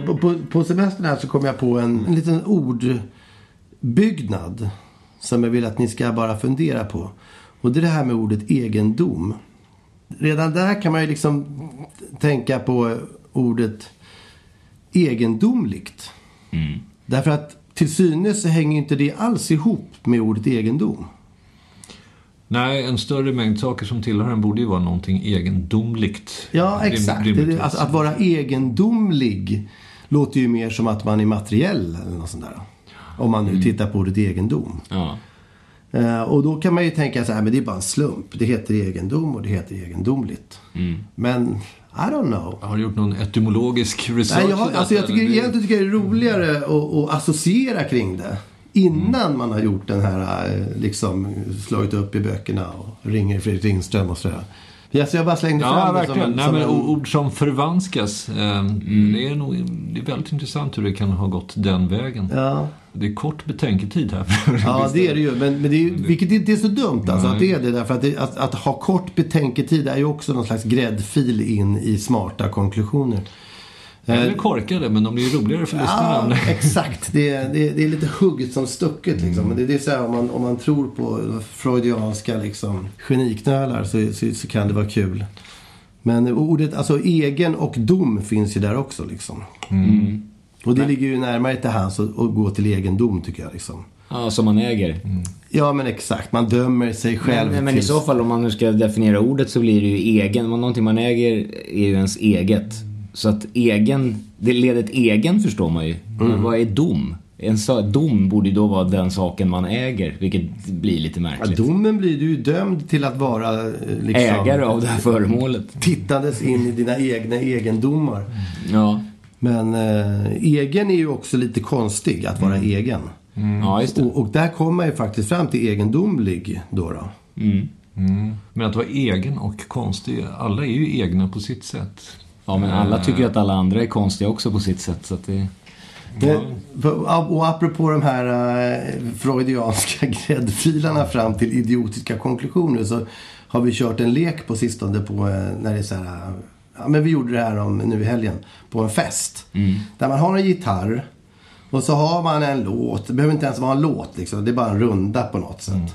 Ja, på, på, på semestern här så kom jag på en, en liten ordbyggnad. Som jag vill att ni ska bara fundera på. Och det är det här med ordet egendom. Redan där kan man ju liksom tänka på ordet egendomligt. Därför att till synes så hänger inte det alls ihop med ordet egendom. Nej, en större mängd saker som tillhör en borde ju vara någonting egendomligt. Ja, Rim- exakt. Det, alltså, att vara egendomlig låter ju mer som att man är materiell eller något sånt där. Om man nu tittar på ordet egendom. Ja. Eh, och då kan man ju tänka så här, men det är bara en slump. Det heter egendom och det heter egendomligt. Men, I don't know. Har du gjort någon etymologisk research? Nej, jag, i alltså jag tycker, eller? egentligen tycker jag det är roligare att, att associera kring det. Innan man har gjort den här, eh, liksom slagit upp i böckerna och ringer Fredrik Ringström och sådär. Så jag bara slängde Ja, fram det verkligen. som en, Nej, som men en, Ord som förvanskas. Eh, det, är nog, det är väldigt intressant hur det kan ha gått den vägen. Ja. Det är kort betänketid här. Ja, det är det ju. Men, men det är, ju- vilket inte är så dumt alltså, att det är det. Därför att, det, att, att ha kort betänketid är ju också någon slags gräddfil in i smarta konklusioner. Eller korkade, men de blir ju roligare för lyssnaren. Ja, exakt. Det är, det, är, det är lite hugget som stucket liksom. Men det, det är så här, om, man, om man tror på freudianska liksom, geniknölar så, så, så kan det vara kul. Men ordet, alltså egen och dom finns ju där också liksom. Och det ligger ju närmare till hands att, att gå till egendom tycker jag liksom. Ja, som man äger. Ja men exakt, man dömer sig själv Men, men i till- så fall om man nu ska definiera ordet så blir det ju egen. Men någonting man äger är ju ens eget. Så att egen, det ledet egen förstår man ju. Mm. Men vad är dom? En dom borde ju då vara den saken man äger, vilket blir lite Ja, märkligt. domen blir du ju dömd till att vara eh, liksom, Ägare av det här föremålet. tittandes in i dina egna egendomar. Ja, Men eh, egen är ju också lite konstig, att vara egen. ja just det. Och, och där kommer man ju faktiskt fram till egendomlig då. då. Men att vara egen och konstig, alla är ju egna på sitt sätt. Ja, men alla tycker att alla andra är konstiga också på sitt sätt. Så att det... Det, och apropå de här eh, freudianska gräddfilarna fram till idiotiska konklusioner så har vi kört en lek på sistone på eh, när det är så här, ja men vi gjorde det här om, nu i helgen, på en fest. Där man har en gitarr och så har man en låt, det behöver inte ens vara en låt liksom, det är bara en runda på något sätt.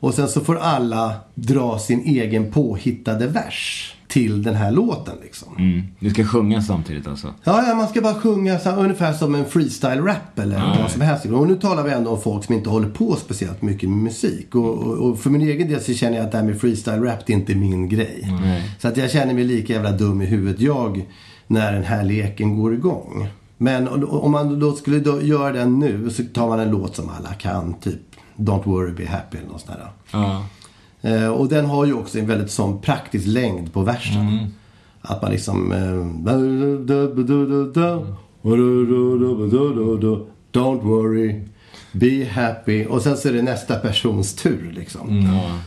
Och sen så får alla dra sin egen påhittade vers till den här låten liksom. Mm. Du ska sjunga samtidigt alltså? Ja, ja, man ska bara sjunga så, ungefär som en freestyle-rap eller vad som helst. Och nu talar vi ändå om folk som inte håller på speciellt mycket med musik. Och, och, och för min egen del så känner jag att det här med freestyle-rap, det är inte min grej. Så att jag känner mig lika jävla dum i huvudet jag när den här leken går igång. Men om man då skulle då göra den nu så tar man en låt som alla kan, typ Don't worry, be happy eller något sånt där. Ja. Eh, och den har ju också en väldigt sån praktisk längd på versen. Att man liksom... Don't worry, be happy. Och sen så är det nästa persons tur liksom.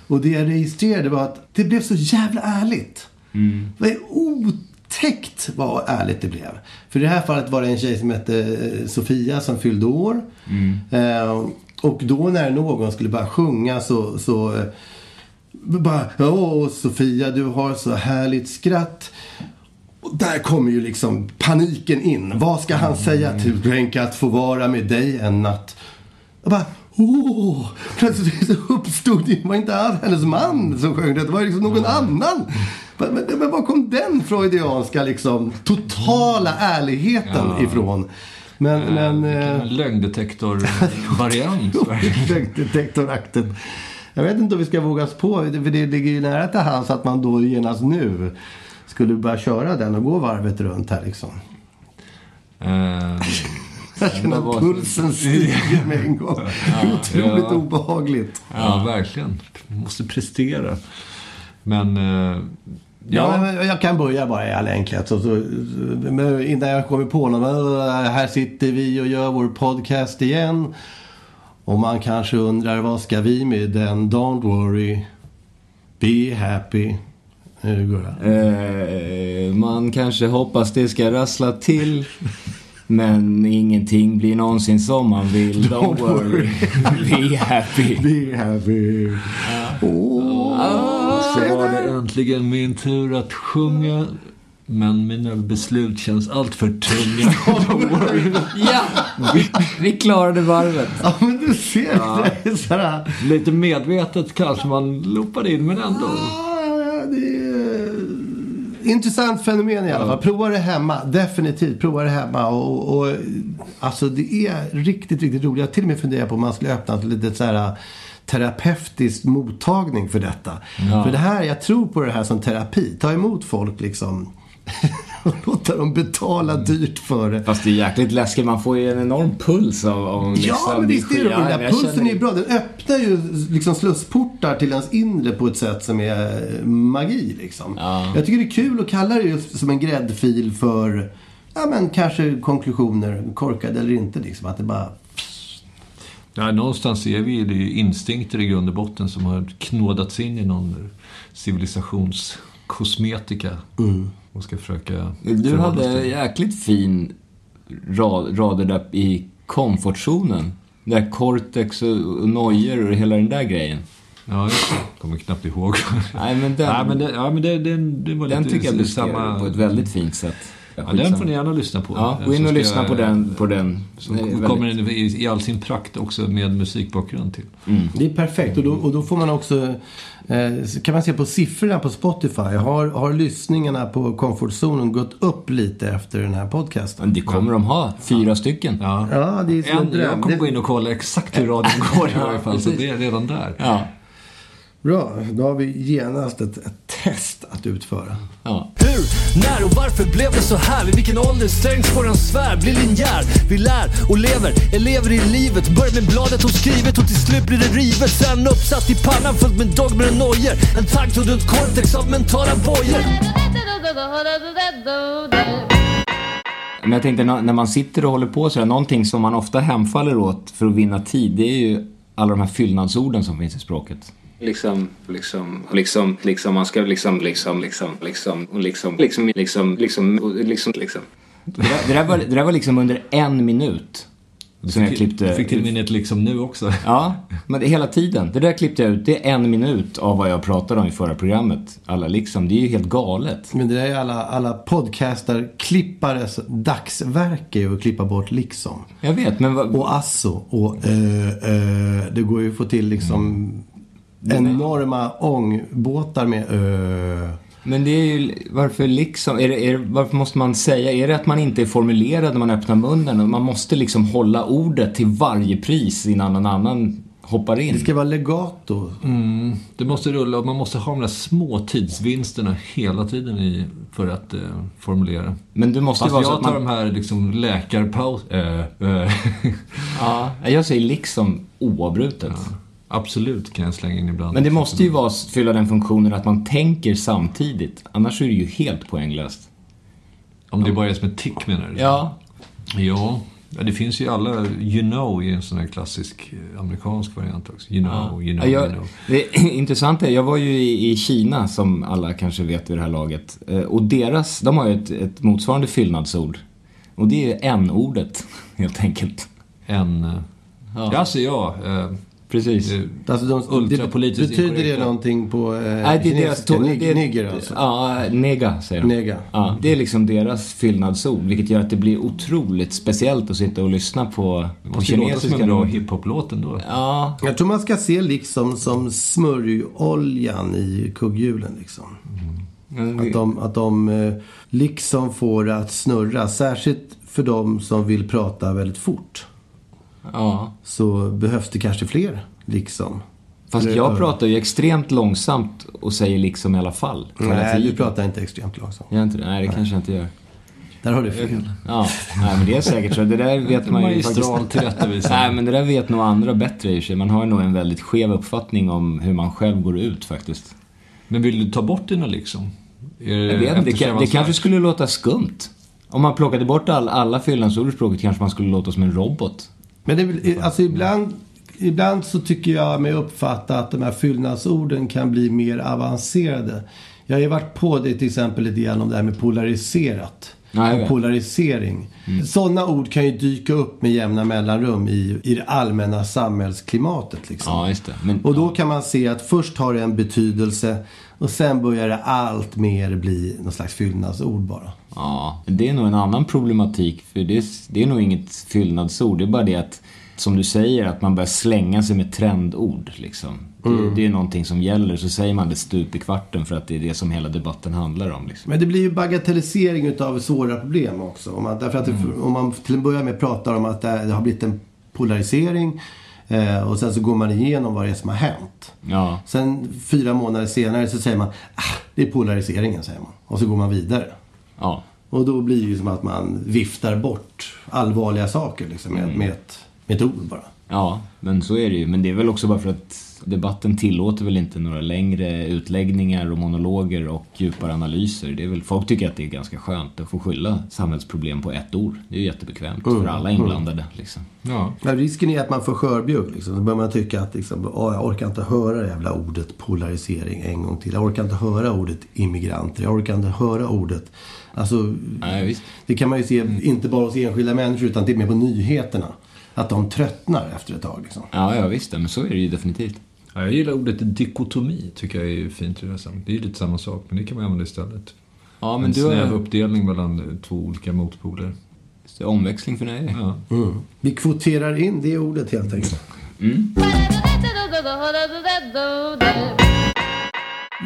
Och det jag registrerade var att det blev så jävla ärligt. Det var otäckt vad ärligt det blev. För i det här fallet var det en tjej som hette eh, Sofia som fyllde år. Eh, Och då när någon skulle bara sjunga så, så eh, bara, åh Sofia du har så härligt skratt. Och där kommer ju liksom paniken in. Vad ska han säga till Dränk att få vara med dig en natt? Jag bara, åh! Plötsligt uppstod det, var inte alls hennes man som sjöng det, det var liksom någon annan. Men, men, men var kom den freudianska liksom totala ärligheten ifrån? Men, men... eh, lögndetektor-variant. Detektorakten. Jag vet inte om vi ska våga oss på, för det ligger ju nära till hands att man då genast nu skulle börja köra den och gå varvet runt här liksom. Eh, Jag känner att pulsen stiger med en gång. Är otroligt ja. obehagligt. ja, verkligen. Måste prestera. Men... eh, Ja, ja, jag kan börja bara i all enkelhet. Så, så, innan jag kommer på något. men, Här sitter vi och gör vår podcast igen. Och man kanske undrar vad ska vi med den? Don't worry. Be happy. Hur går det? Eh, man kanske hoppas det ska rassla till. Men ingenting blir någonsin som man vill. Don't worry. Be happy. Be happy. Åh, så var det äntligen min tur att sjunga. Men mina beslut känns alltför tunga. Ja! Vi, vi klarade varvet. Ja, men du ser. Det är. Lite medvetet kanske man loopade in, men ändå. Ja, ja, det är intressant fenomen i alla fall. Prova det hemma. Definitivt. Prova det hemma. Och, och, alltså det är riktigt, riktigt roligt. Jag har till och med funderat på om man skulle öppna ett litet så här terapeutisk mottagning för detta. För det här, jag tror på det här som terapi. Ta emot folk liksom. Och låta dem betala dyrt för det. Fast det är jäkligt läskigt. Man får ju en enorm puls av, av liksom, Ja, men visst är det Den där pulsen känner- är bra. Den öppnar ju liksom slussportar till ens inre på ett sätt som är magi liksom. Ja. Jag tycker det är kul att kalla det just som en gräddfil för, ja men kanske konklusioner, korkade eller inte liksom. Att det bara, Ja, någonstans är vi det är ju instinkter i grund och botten som har knådats in i någon civilisationskosmetika. Och ska försöka Du hade jäkligt fin rad, rader där i komfortzonen. Där cortex och, och nojor och hela den där grejen. Ja, det. Kommer knappt ihåg. Nej, men den, Nej, men det, ja, men det, det, det var den lite tycker jag beskrev samma... på ett väldigt fint sätt. Ja, den får ni gärna lyssna på. Ja, gå in och lyssna jag- på den. På den. Så väldigt- kommer den i, i all sin prakt också med musikbakgrund till. det är perfekt. Och då, och då får man också, eh, kan man se på siffrorna på Spotify. Har, har lyssningarna på comfortzonen gått upp lite efter den här podcasten? Det kommer de ha. Fyra stycken. Ja. Ja, det är en En, dröm. jag kommer Det- gå in och kolla exakt hur radion går i varje fall, så det är redan där. Ja. Bra, då har vi genast ett, ett test att utföra. ja. Hur, när och varför blev det så här? Vid vilken ålder strängs våran sfär? Blir linjär, vi lär och lever, elever i livet Börjar med bladet och skrivet och till slut blir det rivet Sen uppsatt i pannan fullt med dogmer och nojor En taggtråd runt cortex av mentala bojor Men jag tänkte när man sitter och håller på så här, någonting som man ofta hemfaller åt för att vinna tid, det är ju alla de här fyllnadsorden som finns i språket. Liksom, liksom, liksom, liksom, man ska liksom, liksom, liksom, liksom, och liksom, liksom, liksom, liksom, och liksom, liksom. Det där, det där, var, det där var liksom under en minut. Som jag klippte Du fick till ut. minnet liksom nu också. Ja, men det, hela tiden. Det där klippte jag ut. Det är en minut av vad jag pratade om i förra programmet. Alla liksom, det är ju helt galet. Men det där är alla, alla podcastar klippares dagsverke att klippa bort liksom. Jag vet, men vad... Och alltså och eh, eh, det går ju att få till liksom enorma ångbåtar med eh. Men det är ju, varför liksom, är det, är varför måste man säga, är det att man inte är formulerad när man öppnar munnen och man måste liksom hålla ordet till varje pris innan någon annan hoppar in? Det ska vara legato. Det måste rulla och man måste ha de där små tidsvinsterna hela tiden i, för att eh, formulera. Men det måste Fast vara så jag att tar man... de här liksom läkarpaus... Äh, äh. Ja, jag säger liksom oavbrutet. Absolut kan jag slänga in ibland. Men det måste ju vara, fylla den funktionen att man tänker samtidigt. Annars är det ju helt poänglöst. Om det bara är som ett tick menar du? Ja, Ja, ja, det finns ju alla... You know i en sån här klassisk eh, amerikansk variant också. You know, you know, Ja, you jag, know. det intressanta är, jag var ju i, i Kina som alla kanske vet vid det här laget. Eh, Och deras, de har ju ett, ett motsvarande fyllnadsord. Och det är n-ordet, helt enkelt. En... eh, Ja, alltså ja. Eh, Precis. eh, Alltså de, det, betyder det inkorrekta. någonting på eh, Nej, det är deras... kinesiska? to- det är- nigger alltså? Ja, nega säger de. Nega. Ja, det är liksom deras fyllnadsord, vilket gör att det blir otroligt speciellt att sitta och lyssna på, på måste ju låta som en bra hiphop-låt ändå. Ja, Jag tror man ska se liksom som smörjoljan i kugghjulen liksom. Att de, att de eh, liksom får det att snurra. Särskilt för de som vill prata väldigt fort. Ja. Så behövs det kanske fler liksom. Fast jag pratar ju extremt långsamt och säger liksom i alla fall. Nej, du pratar inte extremt långsamt. Gör jag inte det? Nej, det kanske jag inte gör. Där har du fel. Ja, nej, men det är säkert så. Det där vet man ju Magistral faktiskt. tillrättavisande. Nej, men det där vet nog andra bättre i sig. Man har nog en väldigt skev uppfattning om hur man själv går ut faktiskt. Men vill du ta bort dina liksom? Jag vet inte, det, kan, det kanske skulle låta skumt. Om man plockade bort all, alla fyllnadsord i språket kanske man skulle låta som en robot. Men det alltså ibland, ibland så tycker jag mig uppfatta att de här fyllnadsorden kan bli mer avancerade. Jag har ju varit på det till exempel lite grann om det här med polariserat. Jag och polarisering. Sådana ord kan ju dyka upp med jämna mellanrum i, i det allmänna samhällsklimatet. Liksom. Ja, det. Men, Och då kan man se att först har det en betydelse och sen börjar det allt mer bli någon slags fyllnadsord bara. Ja, det är nog en annan problematik. För det är, det är nog inget fyllnadsord. Det är bara det att, som du säger, att man börjar slänga sig med trendord. Liksom. Det, det är någonting som gäller. Så säger man det stup i kvarten för att det är det som hela debatten handlar om. Liksom. Men det blir ju bagatellisering utav svåra problem också. Om man, därför att det, om man till en början med pratar om att det, det har blivit en polarisering eh, och sen så går man igenom vad det är som har hänt. Ja, Sen fyra månader senare så säger man ah, det är polariseringen säger man. Och så går man vidare. Ja. Och då blir det ju som att man viftar bort allvarliga saker liksom, med, med, ett, med ett ord bara. Ja, men så är det ju. Men det är väl också bara för att debatten tillåter väl inte några längre utläggningar och monologer och djupare analyser. Det är väl, folk tycker att det är ganska skönt att få skylla samhällsproblem på ett ord. Det är ju jättebekvämt för alla inblandade. Liksom. Ja. Men risken är att man får skörbjugg. Liksom. Då börjar man tycka att liksom, "Åh, jag orkar inte höra det jävla ordet polarisering en gång till. Jag orkar inte höra ordet immigranter. Jag orkar inte höra ordet... Alltså, Nej, visst. det kan man ju se inte bara hos enskilda människor utan till och med på nyheterna. Att de tröttnar efter ett tag. Liksom. Ja, ja visst. Men så är det ju definitivt. Ja, jag gillar ordet dikotomi, tycker jag är fint i det här sammanhanget. Det är ju lite samma sak, men det kan man använda istället. Ja, men en du snäv har uppdelning mellan eh, två olika motpoler. omväxling för dig. Ja. Vi kvoterar in det ordet helt enkelt.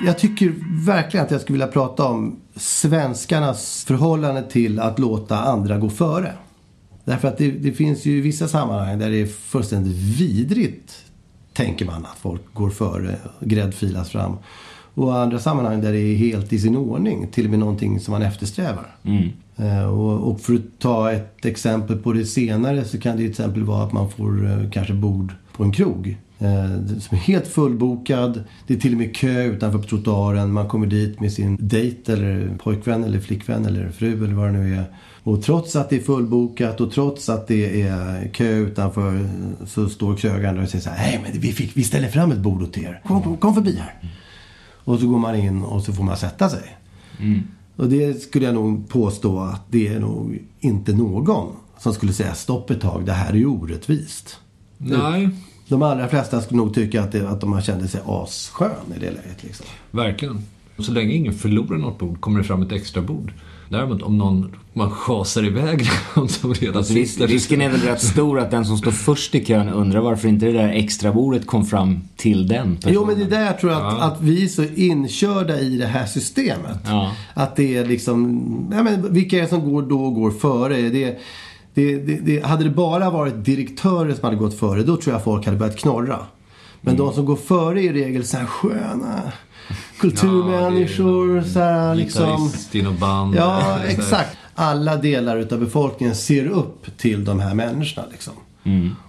Jag tycker verkligen att jag skulle vilja prata om svenskarnas förhållande till att låta andra gå före. Därför att det, det finns ju vissa sammanhang där det är fullständigt vidrigt, tänker man, att folk går före gräddfilas fram. Och andra sammanhang där det är helt i sin ordning, till och med någonting som man eftersträvar. Eh, Och, och för att ta ett exempel på det senare så kan det till exempel vara att man får eh, kanske bord på en krog. Eh, som är helt fullbokad. Det är till och med kö utanför på trottoaren. Man kommer dit med sin dejt eller pojkvän eller flickvän eller fru eller vad det nu är. Och trots att det är fullbokat och trots att det är kö utanför så står krögaren där och säger så här. Nej men vi, fick, vi ställer fram ett bord åt er. Kom, kom, kom förbi här. Och så går man in och så får man sätta sig. Och det skulle jag nog påstå att det är nog inte någon som skulle säga stopp ett tag, det här är ju orättvist. Nej, De allra flesta skulle nog tycka att, det, att de kände sig asskön i det läget. Liksom. verkligen. Så länge ingen förlorar något bord kommer det fram ett extra bord. Däremot om någon man schasar iväg någon som redan Alltså, sitter... risken är väl rätt stor att den som står först i kön undrar varför inte det där extrabordet kom fram till den personen. Jo, men det är där jag tror att, att vi är så inkörda i det här systemet. Ja. Att det är liksom, ja, men vilka är det som går då och går före? Det, det, det, det, hade det bara varit direktörer som hade gått före, då tror jag folk hade börjat knorra. Men de som går före är i regel så här sköna kulturmänniskor. så här, liksom, Gitarrist i något band. Ja, exakt. Alla delar utav befolkningen ser upp till de här människorna. Liksom.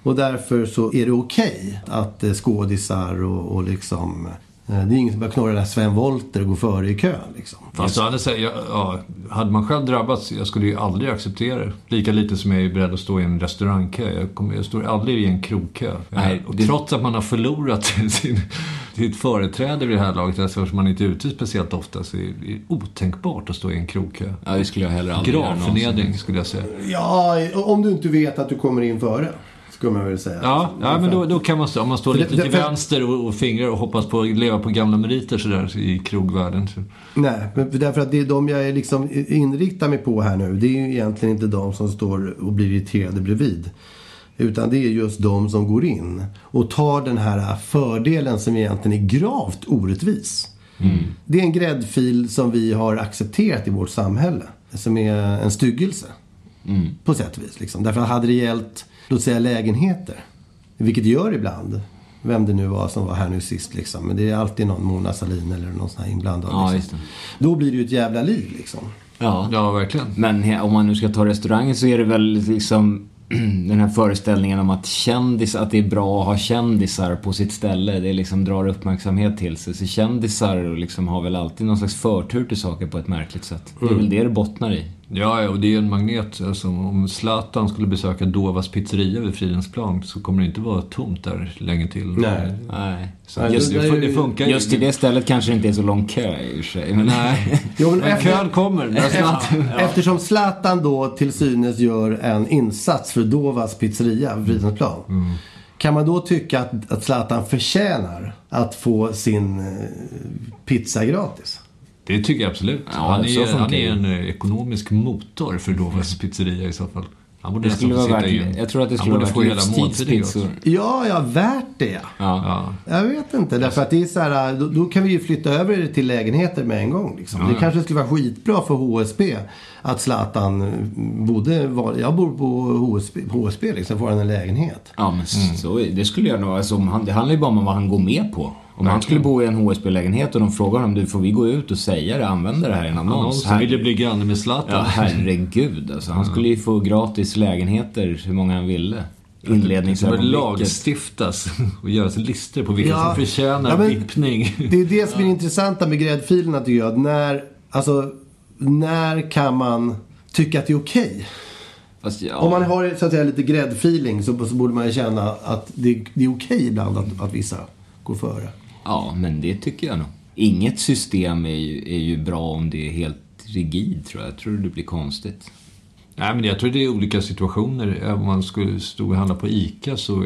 Och därför så är det okej att eh, skådisar och, och liksom... eh, Det är ingen som börjar knorra den här Sven Wollter och gå före i kön. Liksom. Fast å andra sidan, ja, hade man själv drabbats, jag skulle ju aldrig acceptera det. Lika lite som jag är beredd att stå i en restaurangkö. Jag, kommer, jag står aldrig i en krogkö. Nej, och det- trots att man har förlorat sin, sitt företräde vid det här laget, eftersom man inte är ute speciellt ofta, så är det otänkbart att stå i en krogkö. Ja, det skulle jag heller aldrig göra någonsin. Gravförnedring skulle jag säga. Ja, om du inte vet att du kommer in före. Skulle man väl säga. Ja, ja men då, då kan man stå, om man står lite det- till för- vänster och, och fingrar och hoppas på att leva på gamla meriter sådär i krogvärlden. Så. Nej, men för därför att det är de jag är liksom inriktar mig på här nu. Det är ju egentligen inte de som står och blir irriterade bredvid. Utan det är just de som går in och tar den här fördelen som egentligen är gravt orättvis. Det är en gräddfil som vi har accepterat i vårt samhälle. Som är en styggelse. På sätt och vis. Liksom. Därför att hade det gällt, låt säga lägenheter. Vilket det gör ibland. Vem det nu var som var här nu sist liksom. Men det är alltid någon Mona Sahlin eller någon sån här inblandad. Ja, liksom. just det. Då blir det ju ett jävla liv liksom. Ja. Ja, verkligen. Men he- om man nu ska ta restaurangen så är det väl liksom den här föreställningen om att kändis, att det är bra att ha kändisar på sitt ställe. Det liksom drar uppmärksamhet till sig. Så kändisar liksom har väl alltid någon slags förtur till saker på ett märkligt sätt. Det är väl det det bottnar i. Ja, ja, och det är ju en magnet. Alltså, om Zlatan skulle besöka Dovas pizzeria vid Fridhemsplan så kommer det inte vara tomt där länge till. Nej. Nej. Så just, det- det, funkar ju. Just till det stället kanske det inte är så lång kö i och för sig. Men Nej, Jo, men men efter- kön kommer. När Zlatan... Eftersom Zlatan då till synes gör en insats för Dovas pizzeria vid Fridhemsplan. Kan man då tycka att, att Zlatan förtjänar att få sin eh, pizza gratis? Det tycker jag absolut. Ja, han, så är, han det. är en eh, ekonomisk motor för Dovas pizzeria i så fall. Han borde det skulle nästan få vara sitta värt, in. jag tror att det skulle vara få värt livstidspizzor. Ja, ja, värt det ja. Ja. Ja. Jag vet inte, därför att det är så här, då, då kan vi ju flytta över det till lägenheter med en gång. Liksom. Det kanske skulle vara skitbra för HSB att Zlatan eh, bodde, var, jag bor på HSB, HSB liksom, får han en lägenhet. Ja, men så, det skulle jag nog... Alltså, han, det handlar ju bara om vad han går med på. Om han skulle bo i en HSB-lägenhet och de frågar honom, du får vi gå ut och säga det, använda det här i en annons? Här- vill ju bli granne med Zlatan. Ja, herregud alltså. Han skulle ju få gratis lägenheter hur många han ville. Det Inledningsögonblicket. lagstiftas och göras listor på vilka Ja. som förtjänar Ja, men- vippning. Det är det som är det intressanta med gräddfilerna tycker jag. Att När, alltså, när kan man tycka att det är okej? Fast, ja. Om man har så att säga, lite gräddfeeling så, så borde man ju känna att det, det är okej ibland att, att vissa går före. Ja, men det tycker jag nog. Inget system är ju, är ju bra om det är helt rigid, tror jag. Jag tror det blir konstigt. Nej, men jag tror det är olika situationer. Om man skulle stå och handla på ICA så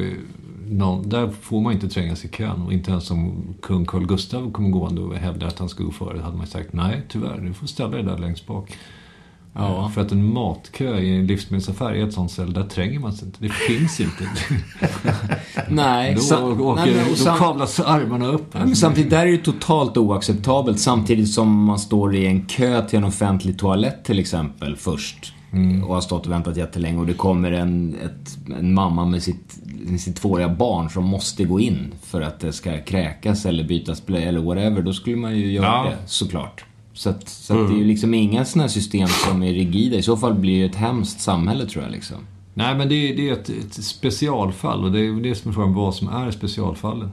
någon, där får man inte trängas i kön. Och inte ens om kung Carl Gustav kommer gående och hävdar att han ska gå före hade man sagt nej, tyvärr, du får ställa dig där längst bak. Ja. För att en matkö i en livsmedelsaffär är ett sånt ställe, där tränger man sig inte. Det finns inte. Nej, Då, sa- åker, nej, men- då sam- kavlas armarna upp. Ja, men samtidigt, där är det totalt oacceptabelt. Samtidigt som man står i en kö till en offentlig toalett till exempel först. Och har stått och väntat jättelänge och det kommer en, ett, en mamma med sitt, med sitt tvååriga barn som måste gå in för att det ska kräkas eller bytas blöja eller whatever. Då skulle man ju göra Ja. det, såklart. Så, att, så att det är ju liksom inga sådana system som är rigida. I så fall blir det ju ett hemskt samhälle tror jag liksom. Nej, men det är, är ett, ett specialfall och det är det som är frågan, vad som är specialfallen.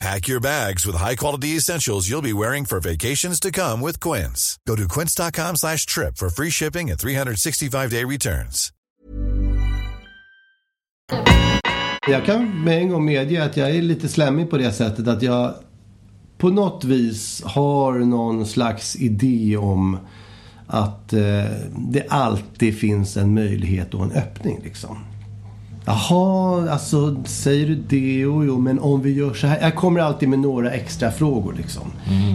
Pack your bags with high-quality essentials you'll be wearing for vacations to come with Quince. Go to quince.com slash trip for free shipping and 365-day returns. Jag kan med en gång medge att jag är lite slemmig på det sättet att jag på något vis har någon slags idé om att eh, det alltid finns en möjlighet och en öppning liksom. Jaha, alltså säger du det? Jo, jo, men om vi gör så här. Jag kommer alltid med några extra frågor liksom.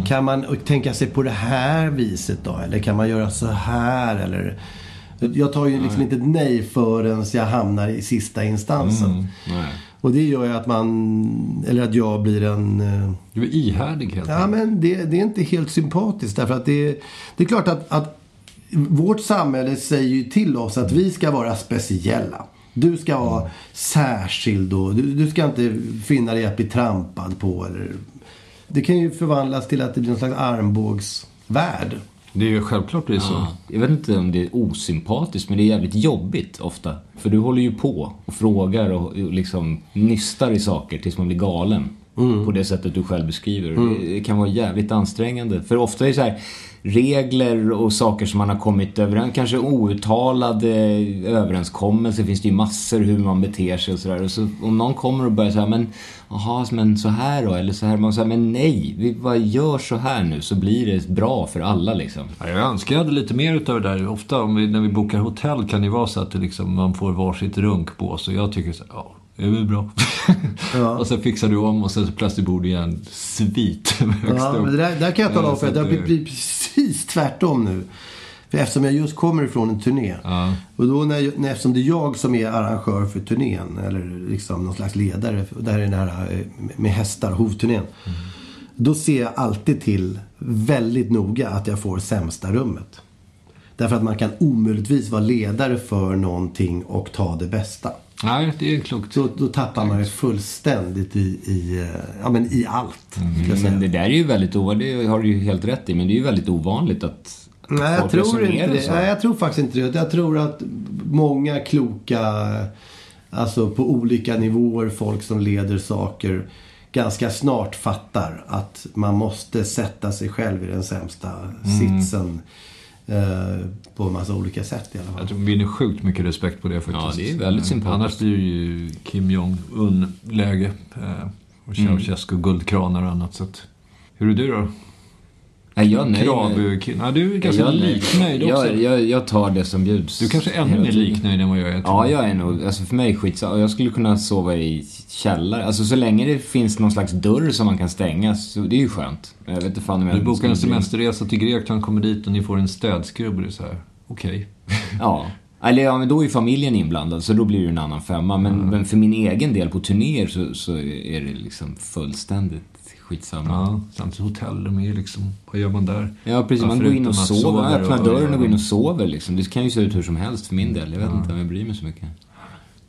Kan man tänka sig på det här viset då? Eller kan man göra så här? Eller... Jag tar ju liksom inte ett nej förrän jag hamnar i sista instansen. Nej. Och det gör ju att man, eller att jag blir en... eh, Du är ihärdig helt Ja, men det, det är inte helt sympatiskt. Därför att det, det är klart att, att vårt samhälle säger ju till oss att vi ska vara speciella. Du ska vara särskild och du, du ska inte finna dig att bli trampad på. Eller, det kan ju förvandlas till att det blir någon slags armbågsvärld. Det är ju självklart det är så. Ja. Jag vet inte om det är osympatiskt, men det är jävligt jobbigt ofta. För du håller ju på och frågar och liksom nystar i saker tills man blir galen. På det sättet du själv beskriver. Det- Det kan vara jävligt ansträngande. För ofta är det så här regler och saker som man har kommit överens, kanske outtalade eh, överenskommelser finns det ju massor hur man beter sig och sådär. Och så om någon kommer och börjar säga men jaha, men så här då? Eller så här, man säger men nej, vi bara gör så här nu så blir det bra för alla liksom. Ja, Jag önskar jag hade lite mer utav det där. Ofta om vi, när vi bokar hotell kan det vara så att det liksom, man får varsitt runkbås. Och jag tycker så här, ja, det är väl bra. och sen fixar du om och sen så plötsligt bor du i en svit högst Ja, upp. men det där, där kan jag tala Ja, om för att det har blivit precis tvärtom nu. För eftersom jag just kommer ifrån en turné. Ja. Och då när, när, eftersom det är jag som är arrangör för turnén. Eller liksom någon slags ledare. Det här är den här eh, med hästar, hovturnén. Då ser jag alltid till väldigt noga att jag får sämsta rummet. Därför att man kan omöjligtvis vara ledare för någonting och ta det bästa. Nej, det är klokt. Då, då tappar man ju fullständigt i, i, eh, ja, men i allt. säga. Men det där är ju väldigt ovanligt, det har du ju helt rätt i, men det är ju väldigt ovanligt att Nej, jag tror inte det. så. Nej, jag tror faktiskt inte det. Jag tror att många kloka, alltså på olika nivåer, folk som leder saker ganska snart fattar att man måste sätta sig själv i den sämsta sitsen eh, på en massa olika sätt i alla fall. Jag tror vi vinner sjukt mycket respekt på det faktiskt. Ja, det är väldigt sympatiskt. Annars blir ju Kim Jong-Un-läge. Eh, och Mm. Ceausescu, guldkranar och annat. Så att, hur är du då? Nej, jag nej. Krav, nej, du är ganska jag, liknöjd också. Jag, jag, jag tar det som bjuds. Du kanske är ännu mer liknöjd än vad jag är. Ja, jag är nog, alltså för mig skitsamma. Jag skulle kunna sova i källare. Alltså så länge det finns någon slags dörr som man kan stänga, så det är ju skönt. Jag vet inte fan om jag Du bokar en semesterresa till Grekland, kommer dit och ni får en städskrubb och det är så här. okej. Ja. Eller ja, men då är ju familjen inblandad, så då blir det en annan femma. Men, men för min egen del på turnéer så, så är det liksom fullständigt skitsamma. Ja, samtidigt hotellrum är liksom, vad gör man där? Ja, precis. Ja, Man går in och sover. Man öppnar och- dörren och går in och sover liksom. Det kan ju se ut hur som helst för min del. Jag vet inte om jag bryr mig så mycket.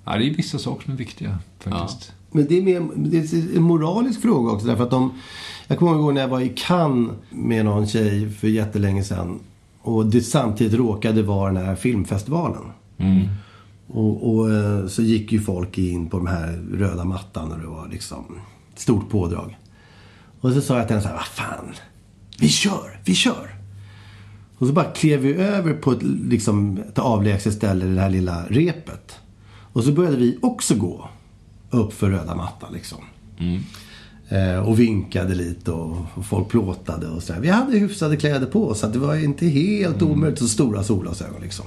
Ja, det är vissa saker som är viktiga faktiskt. Men det är, mer, det är en moralisk fråga också. Därför att de, jag kommer ihåg när jag var i Cannes med någon tjej för jättelänge sedan. Och det samtidigt råkade vara den här filmfestivalen. Och, och eh, så gick ju folk in på den här röda mattan och det var liksom stort pådrag. Och så sa jag till henne så här, vad fan. Vi kör, vi kör. Och så bara klev vi över på ett, liksom, ett avlägset ställe, det här lilla repet. Och så började vi också gå upp för röda mattan liksom. Eh, och vinkade lite och, och folk plåtade och sådär. Vi hade hyfsade kläder på oss så det var inte helt omöjligt. Så stora solglasögon liksom.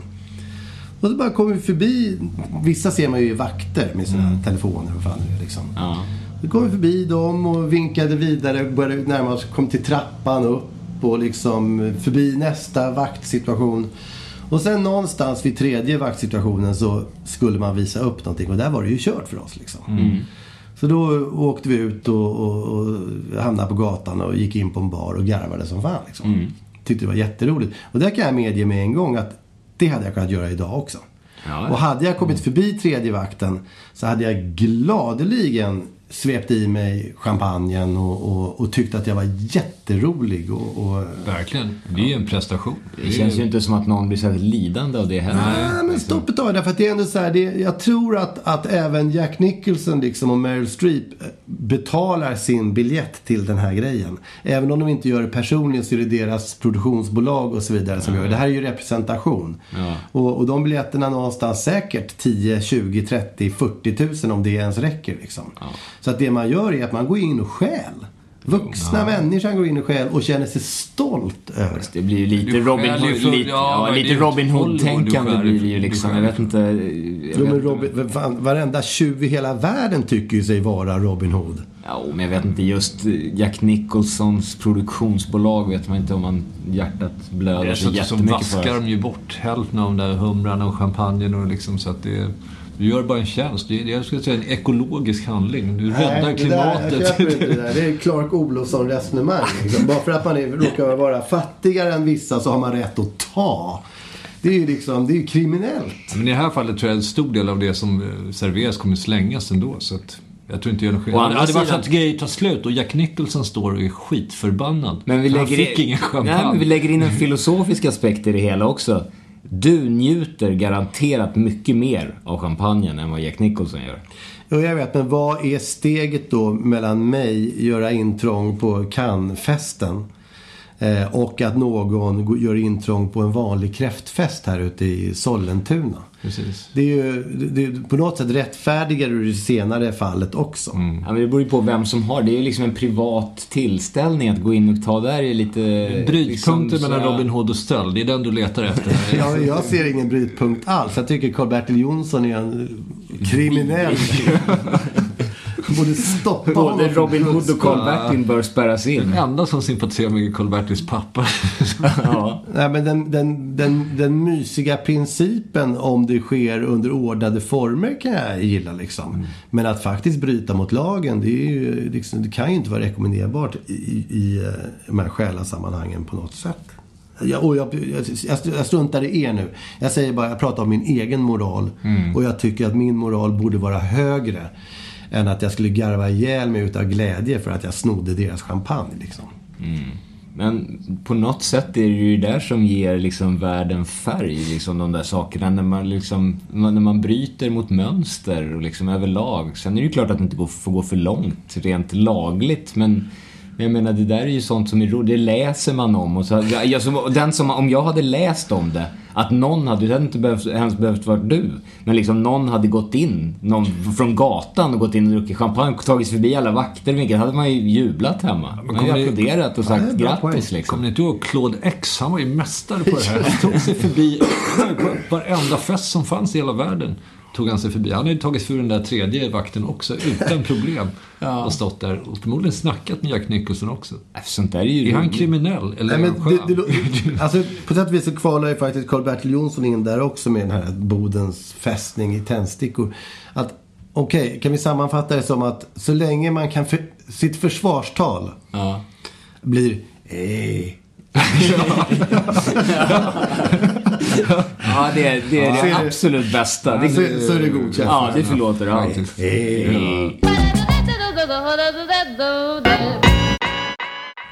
Och så bara kom vi förbi. Vissa ser man ju i vakter med sina telefoner och fan liksom. Ja. Vi kom förbi dem och vinkade vidare. Började närma oss, kom till trappan upp och liksom förbi nästa vaktsituation. Och sen någonstans vid tredje vaktsituationen så skulle man visa upp någonting och där var det ju kört för oss liksom. Så då åkte vi ut och, och, och hamnade på gatan och gick in på en bar och garvade som fan liksom. Tyckte det var jätteroligt. Och där kan jag medge med en gång att det hade jag kunnat göra idag också. Ja, ja. Och hade jag kommit förbi tredje vakten så hade jag gladeligen svepte i mig champagnen och, och, och tyckte att jag var jätte jätterolig. Och, och, Verkligen. Det är ju en prestation. Det känns ju inte som att någon blir särskilt lidande av det heller. Nej, men stopp ett tag. Därför att det är ändå så här, det, jag tror att, att även Jack Nicholson liksom och Meryl Streep eh, betalar sin biljett till den här grejen. Även om de inte gör det personligen så är det deras produktionsbolag och så vidare som gör det. Det här är ju representation. Ja. Och, och de biljetterna någonstans säkert 10, 20, 30, 40 tusen om det ens räcker liksom. Så att det man gör är att man går in och stjäl. Vuxna människan går in och stjäl och känner sig stolt över det. Det blir ju lite Du Robin stjäl ju Hood, för- lite, ja, ja, lite Robin Hood-tänkande blir det ju liksom. Jag vet inte. Jag vet. Robin, varenda tjuv i hela världen tycker ju sig vara Robin Hood. Ja, men jag vet inte. Just Jack Nicholsons produktionsbolag vet man inte om man hjärtat blöder så Dessutom så jättemycket för. vaskar de ju bort hälften av de där humrarna och champagnen och liksom så att det... Du gör bara en tjänst. Det är, jag skulle säga en ekologisk handling. Du räddar det där, jag klimatet. köper inte det där. Det är Clark Olofsson resonemang. Liksom. Bara för att man är, råkar vara fattigare än vissa så har man rätt att ta. Det är ju liksom, det är ju kriminellt. Men i det här fallet tror jag en stor del av det som eh, serveras kommer slängas ändå. Så att jag tror inte det gör någon skillnad. andra Det hade varit så att grejer tar slut och Jack Nicholson står och är skitförbannad. Men vi Han lägger, fick ingen champagne. Nej, men vi lägger in en filosofisk aspekt i det hela också. Du njuter garanterat mycket mer av champagnen än vad Jack Nicholson gör. Jo, jag vet. Men vad är steget då mellan mig, göra intrång på Cannes-festen? Eh, och att någon gör intrång på en vanlig kräftfest här ute i Sollentuna? Precis. Det är ju det är på något sätt rättfärdigar du det senare fallet också. Mm. Ja, men det beror ju på vem som har. Det är ju liksom en privat tillställning att gå in och ta där är lite... Brytpunkten liksom, mellan Robin Hood och stöld, det är den du letar efter. Jag, jag ser ingen brytpunkt alls. Jag tycker Karl-Bertil Jonsson är en kriminell. Borde stoppa Både honom. Robin Hood och Karl-Bertil bör spärras in. Den enda som sympatiserar med Karl-Bertils pappa. Ja. Nej, men den, den, den, den mysiga principen om det sker under ordnade former kan jag gilla. Liksom. Men att faktiskt bryta mot lagen, det, är ju, liksom, det kan ju inte vara rekommenderbart i, i eh, de här själasammanhangen på något sätt. Jag, och jag, jag, jag struntar i er nu. Jag säger bara, jag pratar om min egen moral. Och jag tycker att min moral borde vara högre än att jag skulle garva ihjäl mig utav glädje för att jag snodde deras champagne. Liksom. Mm. Men på något sätt är det ju där som ger liksom världen färg, liksom de där sakerna. När man, liksom, när man bryter mot mönster och liksom överlag. Sen är det ju klart att det inte går, får gå för långt rent lagligt, men men jag menar, det där är ju sånt som är roligt. Det läser man om. Och så, jag, som, den som, om jag hade läst om det, att någon hade, det hade inte behövt, ens behövt vara du, men liksom någon hade gått in, någon från gatan och gått in och druckit champagne, tagit sig förbi alla vakter, vilket hade man ju jublat hemma. Man hade applåderat och sagt Ja, grattis liksom. Kommer ni inte ihåg Claude X? Han var ju mästare på det här. Han tog sig förbi varenda fest som fanns i hela världen. Tog han sig förbi. Han ju tagit sig för den där tredje vakten också utan problem. Och stått där och förmodligen snackat med Jack Nicholson också. Äh, Sånt där är ju Är han kriminell eller Nej, är men han det, det, alltså, på sätt och vis så kvalar ju faktiskt Karl-Bertil Jonsson in där också med den här Bodens fästning i tändstickor. Att, okej, kan vi sammanfatta det som att så länge man kan, för, sitt försvarstal Ja. blir eh, Ja, det är det, är Ja. det absolut bästa. Det, så, så är det godkänt. ja, det förlåter. Ja. Eh.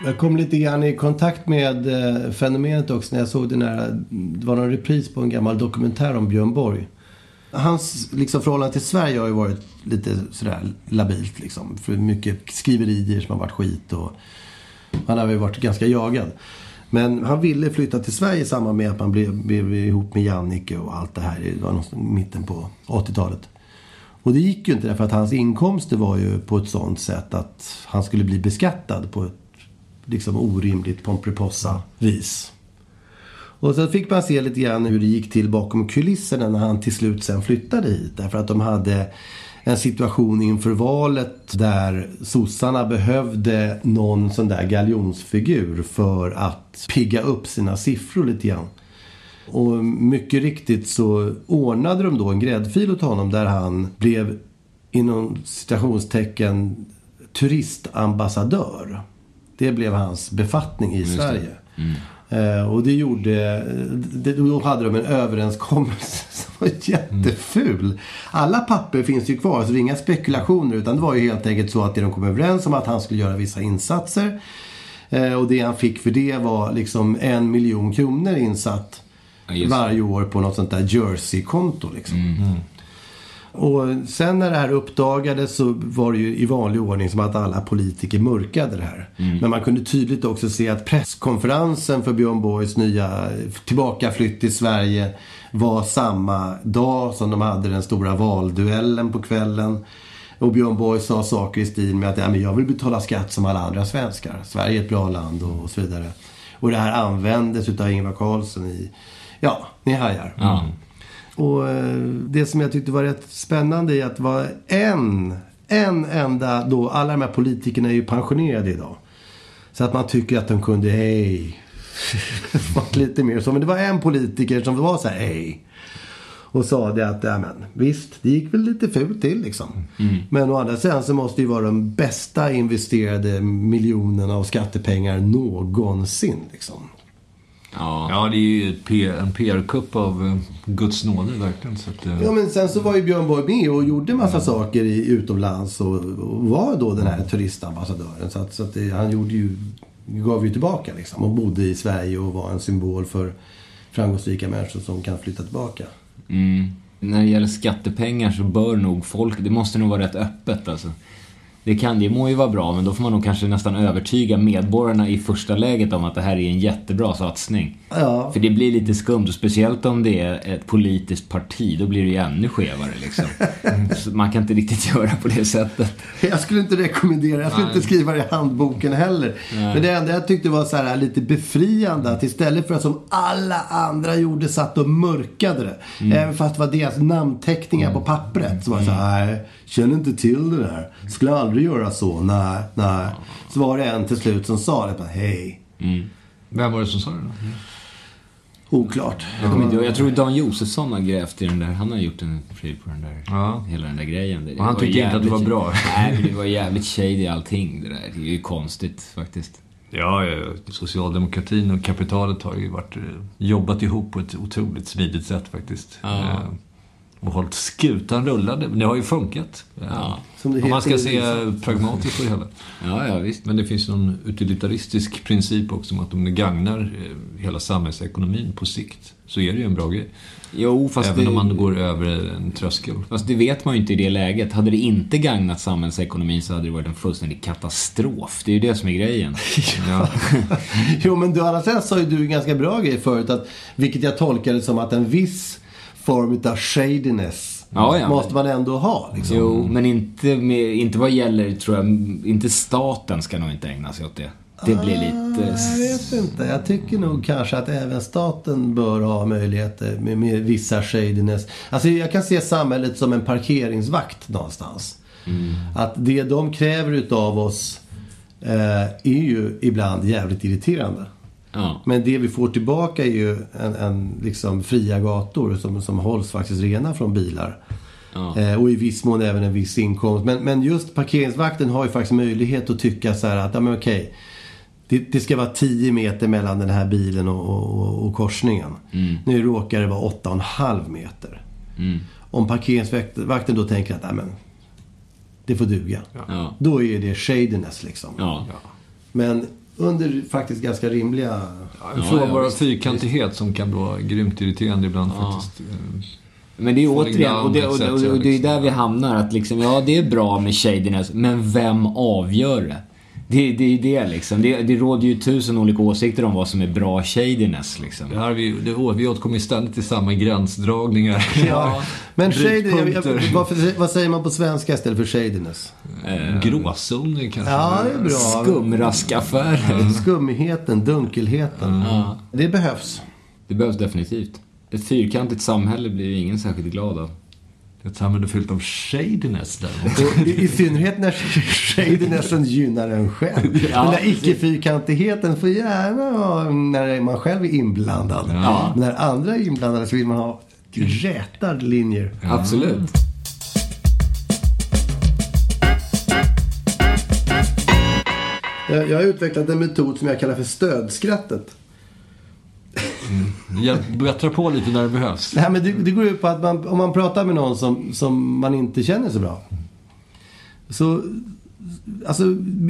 Jag kom lite grann i kontakt med eh, fenomenet också när jag såg den här, det var någon repris på en gammal dokumentär om Björn Borg. Hans liksom, förhållande till Sverige har ju varit lite sådär labilt liksom. För mycket skriverier som har varit skit och han har ju varit ganska jagad. Men han ville flytta till Sverige i samband med att man blev, blev ihop med Jannike och allt det här. Det var någonstans i mitten på 80-talet. Och det gick ju inte därför att hans inkomster var ju på ett sånt sätt att han skulle bli beskattad på ett liksom orimligt Pomperipossa-vis. Och så fick man se lite grann hur det gick till bakom kulisserna när han till slut sen flyttade hit. Därför att de hade en situation inför valet där sossarna behövde någon sån där galjonsfigur för att pigga upp sina siffror lite grann. Och mycket riktigt så ordnade de då en gräddfil åt honom där han blev inom citationstecken turistambassadör. Det blev hans befattning i Sverige. Eh, och det gjorde, det, då hade de en överenskommelse som var jätteful. Alla papper finns ju kvar, så det är inga spekulationer. Utan det var ju helt enkelt så att det de kom överens om att han skulle göra vissa insatser. Eh, och det han fick för det var liksom en miljon kronor insatt Ja, varje år på något sånt där Jersey-konto. Liksom. Och sen när det här uppdagades så var det ju i vanlig ordning som att alla politiker mörkade det här. Men man kunde tydligt också se att presskonferensen för Björn Borgs nya tillbakaflytt till Sverige var samma dag som de hade den stora valduellen på kvällen. Och Björn Borg sa saker i stil med att ja, men jag vill betala skatt som alla andra svenskar. Sverige är ett bra land och, och så vidare. Och det här användes utav Ingvar Carlsson i, ja, ni hajar. Ja. Och eh, det som jag tyckte var rätt spännande är att var en, en enda då, alla de här politikerna är ju pensionerade idag. Så att man tycker att de kunde, hej, lite mer så. Men det var en politiker som var så här, hej. Och sa det att, ja men visst, det gick väl lite fult till liksom. Men å andra sidan så måste det ju vara de bästa investerade miljonerna av skattepengar någonsin liksom. Ja. Ja, det är ju en PR-kupp av eh, Guds nåde verkligen. Så att, eh, Ja men sen så var ju Björn Borg med och gjorde massa saker i, utomlands och, och var då den här turistambassadören. Så att, så att det, han gjorde ju, gav ju tillbaka liksom. Och bodde i Sverige och var en symbol för framgångsrika människor som kan flytta tillbaka. Mm. När det gäller skattepengar så bör nog folk, det måste nog vara rätt öppet alltså. Det, kan, det må ju vara bra, men då får man nog kanske nästan övertyga medborgarna i första läget om att det här är en jättebra satsning. Ja. För det blir lite skumt, och speciellt om det är ett politiskt parti, då blir det ju ännu skevare liksom. Man kan inte riktigt göra på det sättet. Jag skulle inte rekommendera, jag skulle Nej. inte skriva det i handboken heller. Nej. Men det enda jag tyckte var så här lite befriande att istället för att som alla andra gjorde satt och mörkade det. Mm. Även fast det var deras namnteckningar på pappret. Så var det så här, nej, känner inte till det där. Skulle aldrig göra så, nej, nej. Så var det en till slut som sa det, hej. Vem var det som sa det då? Oklart. Jag, kommer inte, ihåg- jag tror Dan Josefsson har grävt i den där, han har gjort en pryl på den där, Ja. hela den där grejen. Det, Och han tyckte inte att det var bra. Nej, men det var jävligt shady allting det där. Det är ju konstigt faktiskt. Ja, socialdemokratin och kapitalet har ju varit, eh, jobbat ihop på ett otroligt smidigt sätt faktiskt. Ja. Och hållit skutan rullande. Men det har ju funkat. Ja. Som det Om man ska se pragmatiskt på det hela. Ja, ja visst. Men det finns någon utilitaristisk princip också om att om det gagnar eh, hela samhällsekonomin på sikt så är det ju en bra grej. Jo, fast Även det, om man går över en tröskel. Fast det vet man ju inte i det läget. Hade det inte gagnat samhällsekonomin så hade det varit en fullständig katastrof. Det är ju det som är grejen. Ja. Jo, men du, sidan sa ju du en ganska bra grej förut. Att, vilket jag tolkade som att en viss form av shadiness Ja, ja. måste man ändå ha. Liksom. Jo, men inte, med, inte vad gäller, tror jag, inte staten ska nog inte ägna sig åt det. Det blir lite... Jag vet inte. Jag tycker nog kanske att även staten bör ha möjligheter med, med vissa shadiness. Alltså jag kan se samhället som en parkeringsvakt någonstans. Att det de kräver utav oss eh, är ju ibland jävligt irriterande. Ja. Men det vi får tillbaka är ju en, en liksom fria gator som, som hålls faktiskt rena från bilar. Ja. Eh, och i viss mån även en viss inkomst. Men, men just parkeringsvakten har ju faktiskt möjlighet att tycka så här att, ja men okej. Det, det ska vara 10 meter mellan den här bilen och, och, och korsningen. Nu råkar det vara 8,5 meter. Om parkeringsvakten då tänker att, nej men. Det får duga. Ja. Då är det shadiness liksom. Ja. Men under faktiskt ganska rimliga... En Ja, frånvaro ja, av fyrkantighet som kan vara grymt irriterande ibland Ja. faktiskt. Men det är återigen, och det, och, det, och, det, och det är liksom. där vi hamnar. Att liksom, ja, det är bra med shadiness, men vem avgör det? Det, det är det liksom. Det, det råder ju tusen olika åsikter om vad som är bra shadiness liksom. Det här vi, det, vi återkommer ständigt till samma gränsdragningar. Ja. Men shady, jag, jag, Brytpunkter. vad, säger man på svenska istället för shadiness? Eh, Gråzoner kanske. Ja, det är bra. Skumraskaffärer. Skummigheten, dunkelheten. Ja. Det behövs. Det behövs definitivt. Ett fyrkantigt samhälle blir ingen särskilt glad av. Ett samhälle fyllt av shadiness däremot. I, I synnerhet när shadynessen gynnar en själv. Ja, Den där icke-fyrkantigheten får gärna vara när man själv är inblandad. Ja. Men när andra är inblandade så vill man ha rätade linjer. Absolut. Jag, jag har utvecklat en metod som jag kallar för stödskrattet. Jag bättrar på lite när det behövs. Nej, men det, det går ut på att man, om man pratar med någon som, som man inte känner så bra. Så, alltså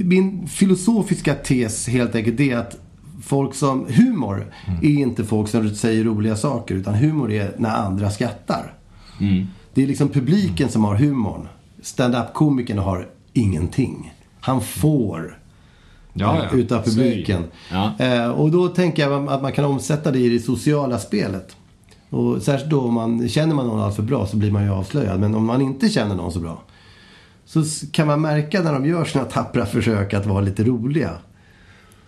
min filosofiska tes helt enkelt är att folk som, humor är inte folk som säger roliga saker. Utan humor är när andra skrattar. Det är liksom publiken som har humorn. Stand-up-komikern har ingenting. Han får Ja, ja. utav publiken. Ja. Eh, och då tänker jag att man kan omsätta det i det sociala spelet. Och särskilt då om man känner man någon alltför bra så blir man ju avslöjad. Men om man inte känner någon så bra. Så kan man märka när de gör sina tappra försök att vara lite roliga.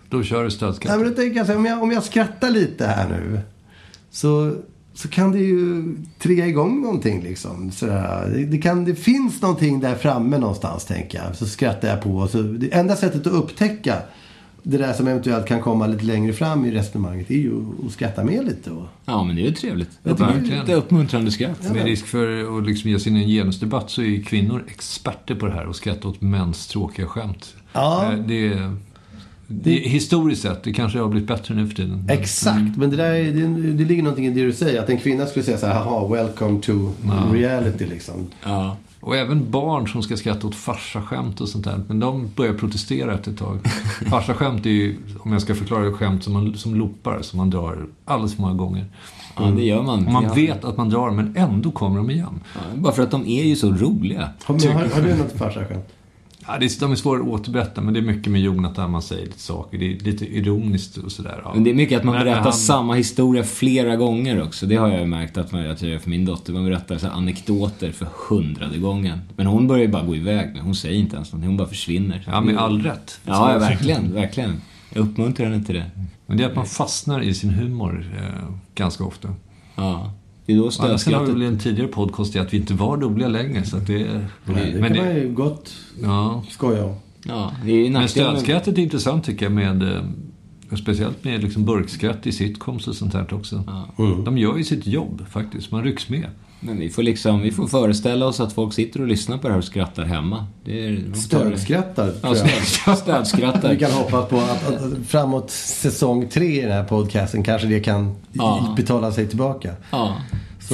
Då kör du Nej, stödskatt. men då tänker jag så här, om jag, om jag skrattar lite här nu. Så, så kan det ju trigga igång någonting liksom. Det, det, kan, det finns någonting där framme någonstans tänker jag. Så skrattar jag på. Så det enda sättet att upptäcka det där som eventuellt kan komma lite längre fram i resonemanget är ju att skratta med lite. Och, Ja, men det är ju trevligt. Jag tycker verkligen. Lite uppmuntrande skratt. Med risk för att liksom ge sig in i en genusdebatt så är ju kvinnor experter på det här och skrattar åt mäns tråkiga skämt. Ja. Eh, Det är, det, historiskt sett, det kanske har blivit bättre nu för tiden. Exakt, men det, där, är- det, det ligger någonting i det du säger. Att en kvinna skulle säga så här, haha, welcome to reality liksom. Ja. Och även barn som ska skratta åt farsaskämt och sånt där. Men de börjar protestera efter ett tag. Farsaskämt är ju, om jag ska förklara det, skämt som, man, som loopar, som man drar alldeles för många gånger. ja, det gör man. Och man Ja. vet att man drar men ändå kommer de igen. Ja, bara för att de är ju så roliga. Har, har, har du något farsaskämt? Ja, det är, de är svåra att återberätta, men det är mycket med Jonathan man säger lite saker. Det är lite ironiskt och sådär. Ja. Men det är mycket att man berättar han- samma historia flera gånger också. Det har jag ju märkt att, man, att jag gör för min dotter. Man berättar så anekdoter för hundrade gången. Men hon börjar ju bara gå iväg nu. Hon säger inte ens någonting. Hon bara försvinner. Ja, med all rätt. Ja, ja, verkligen. Verkligen. Jag uppmuntrar henne till det. Men det är att man fastnar i sin humor eh, ganska ofta. Ja. Det är då Annars har vi en tidigare podcast i att vi inte var roliga längre. Så det, är- Nej, det men, kan man det, ju gott ja. skoja om. Ja, men stödskrattet är intressant tycker jag med eh, Speciellt med liksom burkskratt i sitcoms och sånt här också. De gör ju sitt jobb faktiskt. Man rycks med. Men vi får liksom, vi får föreställa oss att folk sitter och lyssnar på det här och skrattar hemma. Det är, Stödskrattar, Ja, stöd, stödskrattar. Vi kan hoppas på att, att, att framåt säsong tre i den här podcasten kanske det kan Ja. betala sig tillbaka. Ja.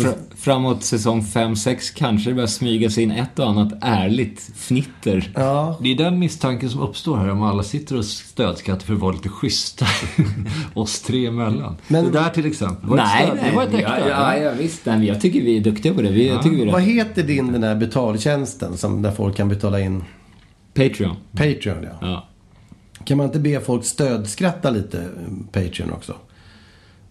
Fra, framåt säsong 5-6 kanske det börjar smyga sig in ett och annat ärligt fnitter. Ja, Det är den misstanken som uppstår här om alla sitter och stödskrattar för att vara lite schyssta. Oss tre emellan. Men- det där till exempel. Var Nej, nej. det var ett äkta. ja, ja, ja, visst. Nej, jag tycker vi är duktiga på det. Vi, jag tycker vi är vad heter din den där betaltjänsten som där folk kan betala in Patreon. Patreon? Ja. Ja. Kan man inte be folk stödskratta lite eh, Patreon också?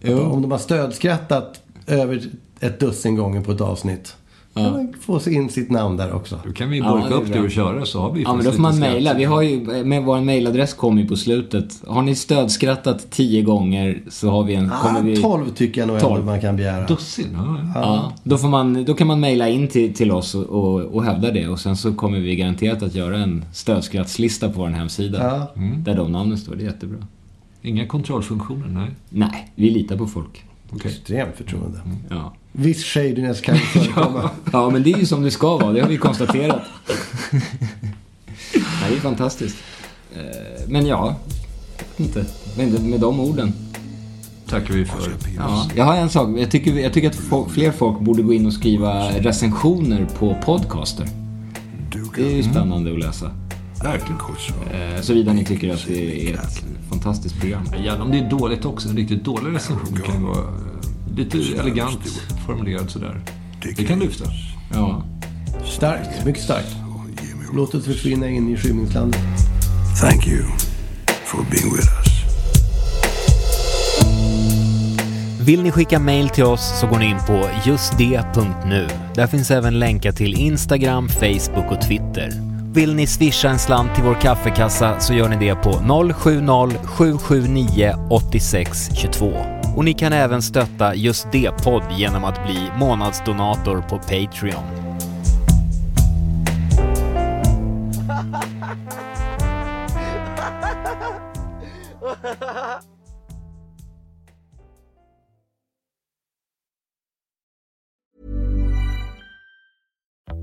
Jo. Om de har stödskrattat över ett dussin gånger på ett avsnitt. Kan Ja. man få in sitt namn där också. Då kan vi Ja, burka är upp det och köra så har vi Ja, men då får man mejla. Vi har ju, med vår mejladress kommer ju på slutet. Har ni stödskrattat tio gånger så har vi en... Ah, vi, 12 tycker jag nog ändå 12. man kan begära. Dussin, ja. ja. Ja, då, får man, då kan man mejla in till, till oss och, och, och hävda det. Och sen så kommer vi garanterat att göra en stödskrattslista på vår hemsida. Ja. Där de namnen står. Det är jättebra. Inga kontrollfunktioner, nej. Nej, vi litar på folk. Okej. Extremt förtroende. Ja. Viss shadiness kan ju förekomma. ja, men det är ju som det ska vara. Det har vi konstaterat. Det är fantastiskt. Eh, Men ja, inte. Med, med de orden. Tackar vi för. Ja, jag har en sak. Jag tycker, jag tycker att folk, fler folk borde gå in och skriva recensioner på podcaster. Det är ju spännande att läsa. Verkligen. Eh, Såvida ni tycker att det är ett fantastiskt program. Gärna om det är dåligt också. En riktigt dålig recension kan vara eh, lite elegant formulerad sådär. Det kan lyfta. Ja. Starkt, mycket starkt. Låt oss försvinna in i skymningslandet. Thank you for being with us. Vill ni skicka mail till oss så går ni in på justd.nu. Där finns även länkar till Instagram, Facebook och Twitter. Vill ni swisha en slant till vår kaffekassa så gör ni det på 070-779 8622. Och ni kan även stötta Just det-podd genom att bli månadsdonator på Patreon.